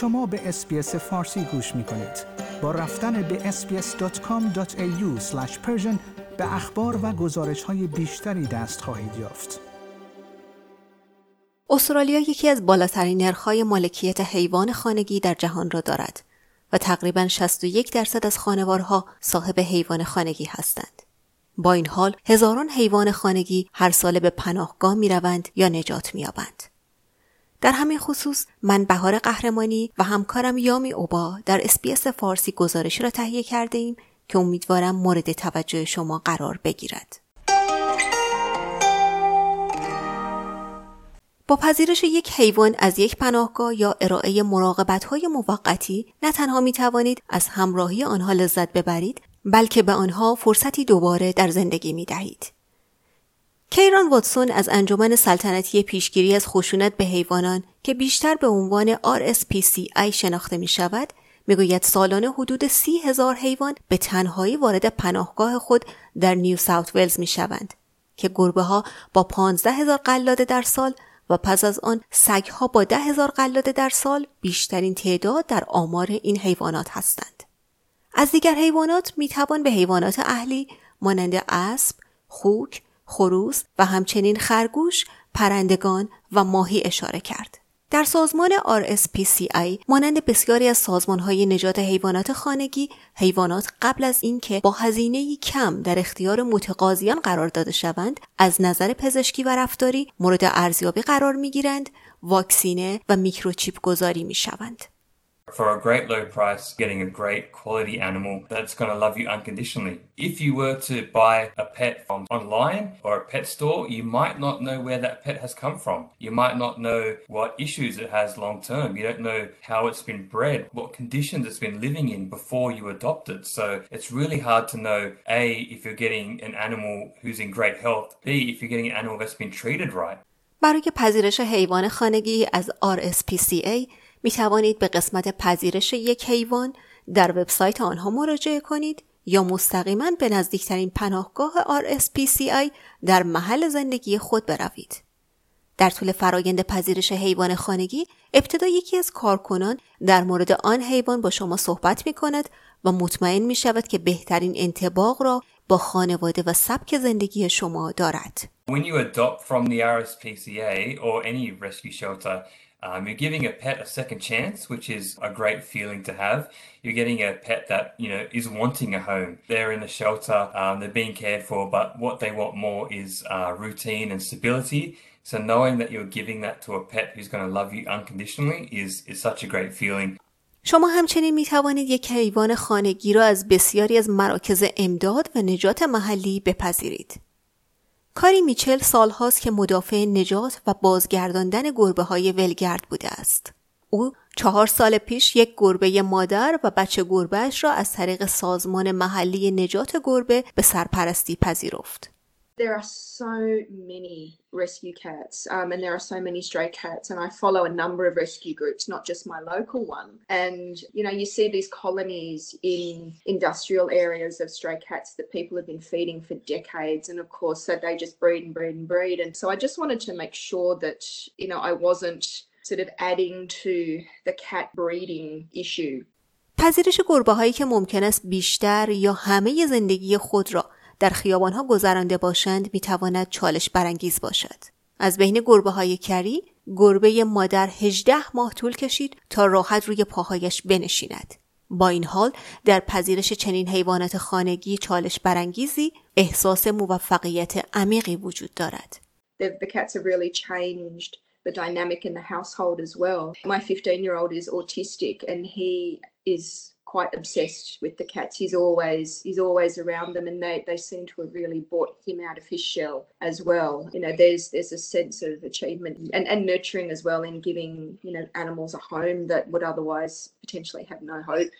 شما به اسپیس فارسی گوش می کنید. با رفتن به sbs.com.au به اخبار و گزارش های بیشتری دست خواهید یافت. استرالیا یکی از بالاترین نرخ‌های مالکیت حیوان خانگی در جهان را دارد و تقریبا 61 درصد از خانوارها صاحب حیوان خانگی هستند. با این حال هزاران حیوان خانگی هر ساله به پناهگاه می روند یا نجات می یابند. در همین خصوص من بهار قهرمانی و همکارم یامی اوبا در اسپیس فارسی گزارشی را تهیه کرده ایم که امیدوارم مورد توجه شما قرار بگیرد. با پذیرش یک حیوان از یک پناهگاه یا ارائه مراقبت های موقتی نه تنها می توانید از همراهی آنها لذت ببرید بلکه به آنها فرصتی دوباره در زندگی می دهید. کیران واتسون از انجمن سلطنتی پیشگیری از خشونت به حیوانان که بیشتر به عنوان RSPCI شناخته می شود می‌گوید سالانه حدود سی هزار حیوان به تنهایی وارد پناهگاه خود در نیو ساوت ولز می شوند که گربه ها با 15 هزار قلاده در سال و پس از آن سگ ها با ده هزار قلاده در سال بیشترین تعداد در آمار این حیوانات هستند. از دیگر حیوانات می توان به حیوانات اهلی مانند اسب، خوک، خروس و همچنین خرگوش، پرندگان و ماهی اشاره کرد. در سازمان RSPCI مانند بسیاری از سازمانهای نجات حیوانات خانگی حیوانات قبل از اینکه با هزینه کم در اختیار متقاضیان قرار داده شوند از نظر پزشکی و رفتاری مورد ارزیابی قرار می گیرند واکسینه و میکروچیپ گذاری می شوند. for a great low price, getting a great quality animal that's going to love you unconditionally. If you were to buy a pet from online or a pet store, you might not know where that pet has come from. You might not know what issues it has long term. You don't know how it's been bred, what conditions it's been living in before you adopt it. So it's really hard to know A, if you're getting an animal who's in great health, B, if you're getting an animal that's been treated right. برای پذیرش حیوان خانگی از RSPCA می توانید به قسمت پذیرش یک حیوان در وبسایت آنها مراجعه کنید یا مستقیما به نزدیکترین پناهگاه RSPCI در محل زندگی خود بروید. در طول فرایند پذیرش حیوان خانگی ابتدا یکی از کارکنان در مورد آن حیوان با شما صحبت می کند و مطمئن می شود که بهترین انتباق را با خانواده و سبک زندگی شما دارد. When you adopt from the RSPCA or any rescue shelter, Um, you're giving a pet a second chance, which is a great feeling to have. You're getting a pet that you know is wanting a home. They're in a shelter, um, they're being cared for, but what they want more is uh, routine and stability. So knowing that you're giving that to a pet who's going to love you unconditionally is is such a great feeling. شما همچنین می توانید یک حیوان خانگی را از بسیاری از مراکز امداد و نجات محلی بپذیرید. کاری میچل سالهاست که مدافع نجات و بازگرداندن گربه های ولگرد بوده است. او چهار سال پیش یک گربه مادر و بچه گربهش را از طریق سازمان محلی نجات گربه به سرپرستی پذیرفت. there are so many rescue cats um, and there are so many stray cats and i follow a number of rescue groups not just my local one and you know you see these colonies in industrial areas of stray cats that people have been feeding for decades and of course so they just breed and breed and breed and so i just wanted to make sure that you know i wasn't sort of adding to the cat breeding issue پذیرش گربه هایی که ممکن است بیشتر یا همه زندگی خود را در خیابانها گذرانده باشند می‌تواند چالش برانگیز باشد. از بین گربه های کری گربه مادر 18 ماه طول کشید تا راحت روی پاهایش بنشیند. با این حال در پذیرش چنین حیوانات خانگی چالش برانگیزی احساس موفقیت عمیقی وجود دارد. The, the dynamic in the household as well. My 15 year old is autistic and he is quite obsessed with the cats. He's always he's always around them, and they they seem to have really brought him out of his shell as well. You know, there's there's a sense of achievement and, and nurturing as well in giving you know animals a home that would otherwise potentially have no hope.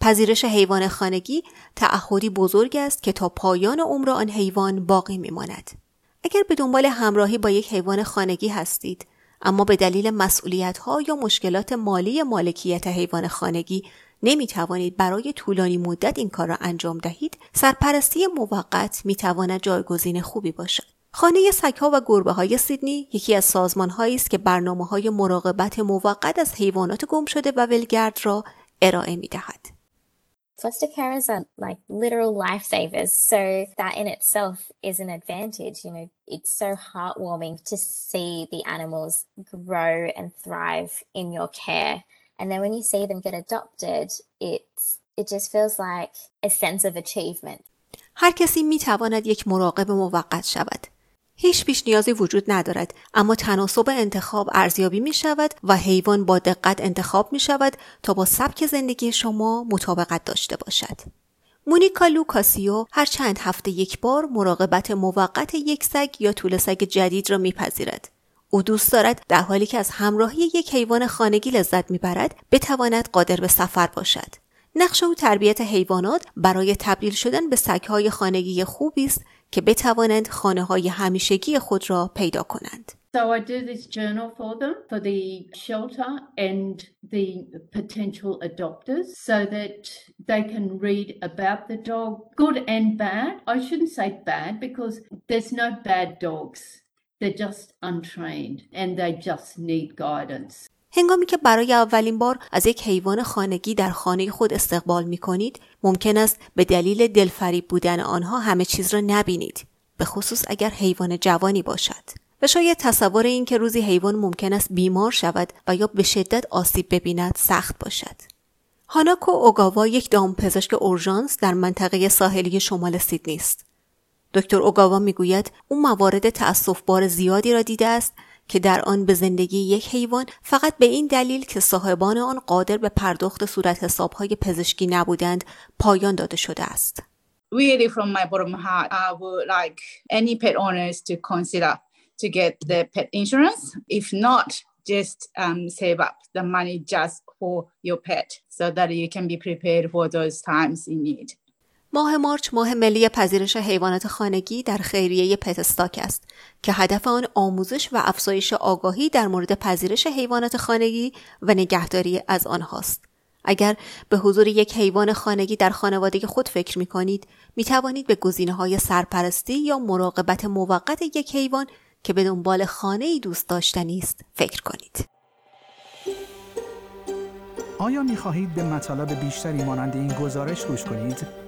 پذیرش حیوان خانگی تعهدی بزرگ است که تا پایان عمر آن حیوان باقی میماند. اگر به دنبال همراهی با یک حیوان خانگی هستید اما به دلیل مسئولیت ها یا مشکلات مالی مالکیت حیوان خانگی نمی توانید برای طولانی مدت این کار را انجام دهید سرپرستی موقت می تواند جایگزین خوبی باشد خانه سگها و گربه های سیدنی یکی از سازمان هایی است که برنامه های مراقبت موقت از حیوانات گم شده و ولگرد را ارائه می دهد. Foster carers are like literal lifesavers. So that in itself is an advantage. You know, it's so heartwarming to see the animals grow and thrive in your care. And then when you see them get adopted, it's it just feels like a sense of achievement. هر کسی می تواند یک مراقب موقت شود. هیچ پیش نیازی وجود ندارد اما تناسب انتخاب ارزیابی می شود و حیوان با دقت انتخاب می شود تا با سبک زندگی شما مطابقت داشته باشد. مونیکا لوکاسیو هر چند هفته یک بار مراقبت موقت یک سگ یا طول سگ جدید را میپذیرد. او دوست دارد در حالی که از همراهی یک حیوان خانگی لذت می‌برد بتواند قادر به سفر باشد. نقش او تربیت حیوانات برای تبدیل شدن به سگهای خانگی خوبی است که بتوانند خانه های همیشگی خود را پیدا کنند. So I do this journal for them, for the shelter and the potential adopters, so that they can read about the dog, good and bad. I shouldn't say bad because there's no bad dogs. They're just untrained and they just need guidance. هنگامی که برای اولین بار از یک حیوان خانگی در خانه خود استقبال می کنید ممکن است به دلیل دلفریب بودن آنها همه چیز را نبینید به خصوص اگر حیوان جوانی باشد. و شاید تصور این که روزی حیوان ممکن است بیمار شود و یا به شدت آسیب ببیند سخت باشد. هاناکو اوگاوا یک دامپزشک اورژانس در منطقه ساحلی شمال سیدنی است. دکتر اوگاوا می‌گوید او موارد تأسفبار زیادی را دیده است که در آن به زندگی یک حیوان فقط به این دلیل که صاحبان آن قادر به پرداخت صورت حسابهای پزشکی نبودند پایان داده شده است. Really from my bottom heart, I would like any pet owners to consider to get the pet insurance. If not, just um, save up the money just for your pet so that you can be prepared for those times in need. ماه مارچ ماه ملی پذیرش حیوانات خانگی در خیریه پتستاک است که هدف آن آموزش و افزایش آگاهی در مورد پذیرش حیوانات خانگی و نگهداری از آنهاست. اگر به حضور یک حیوان خانگی در خانواده خود فکر می کنید می توانید به گزینه های سرپرستی یا مراقبت موقت یک حیوان که به دنبال خانه ای دوست داشتنی است فکر کنید. آیا می خواهید به مطالب بیشتری مانند این گزارش گوش کنید؟